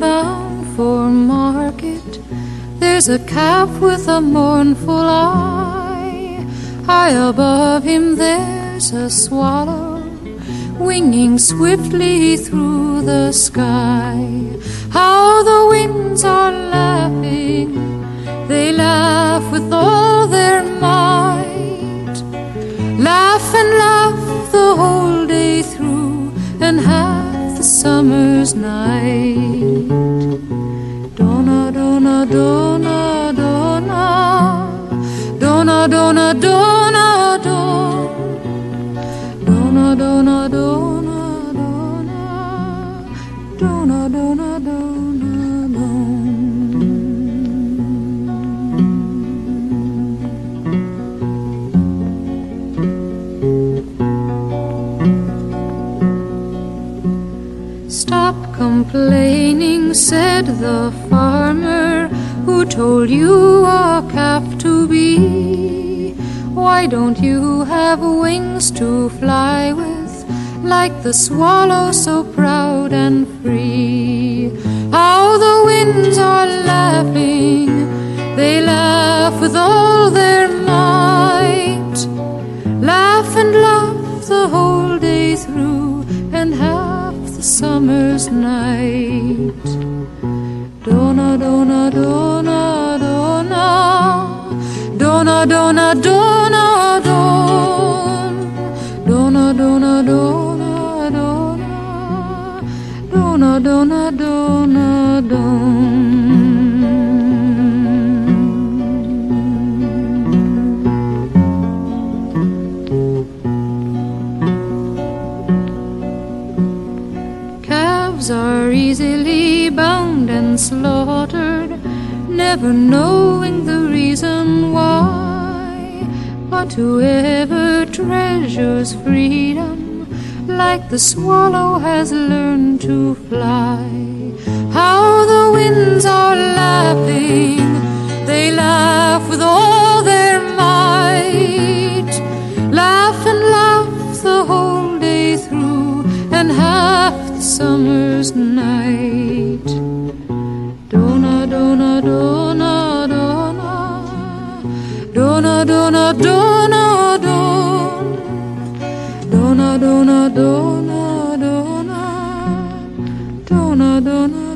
bound for market. There's a calf with a mournful eye. High above him there's a swallow winging swiftly through the sky. How the winds are laughing, they laugh with all their might. Laugh and laugh summer's night. Donna, donna, donna, Stop complaining, said the farmer who told you a calf to be. Why don't you have wings to fly with, like the swallow so proud and free? How the winds are laughing, they laugh with all their might. Laugh and laugh the whole day through, summer's night. Donna, donna, donna, donna, donna, donna, donna, donna, donna, donna, donna, donna, donna, slaughtered, never knowing the reason why. But whoever treasures freedom, like the swallow, has learned to fly. How the winds are laughing, they laugh with all their might. Laugh and laugh the whole day through, and half the summer's night. dona dona dona dona dona dona dona dona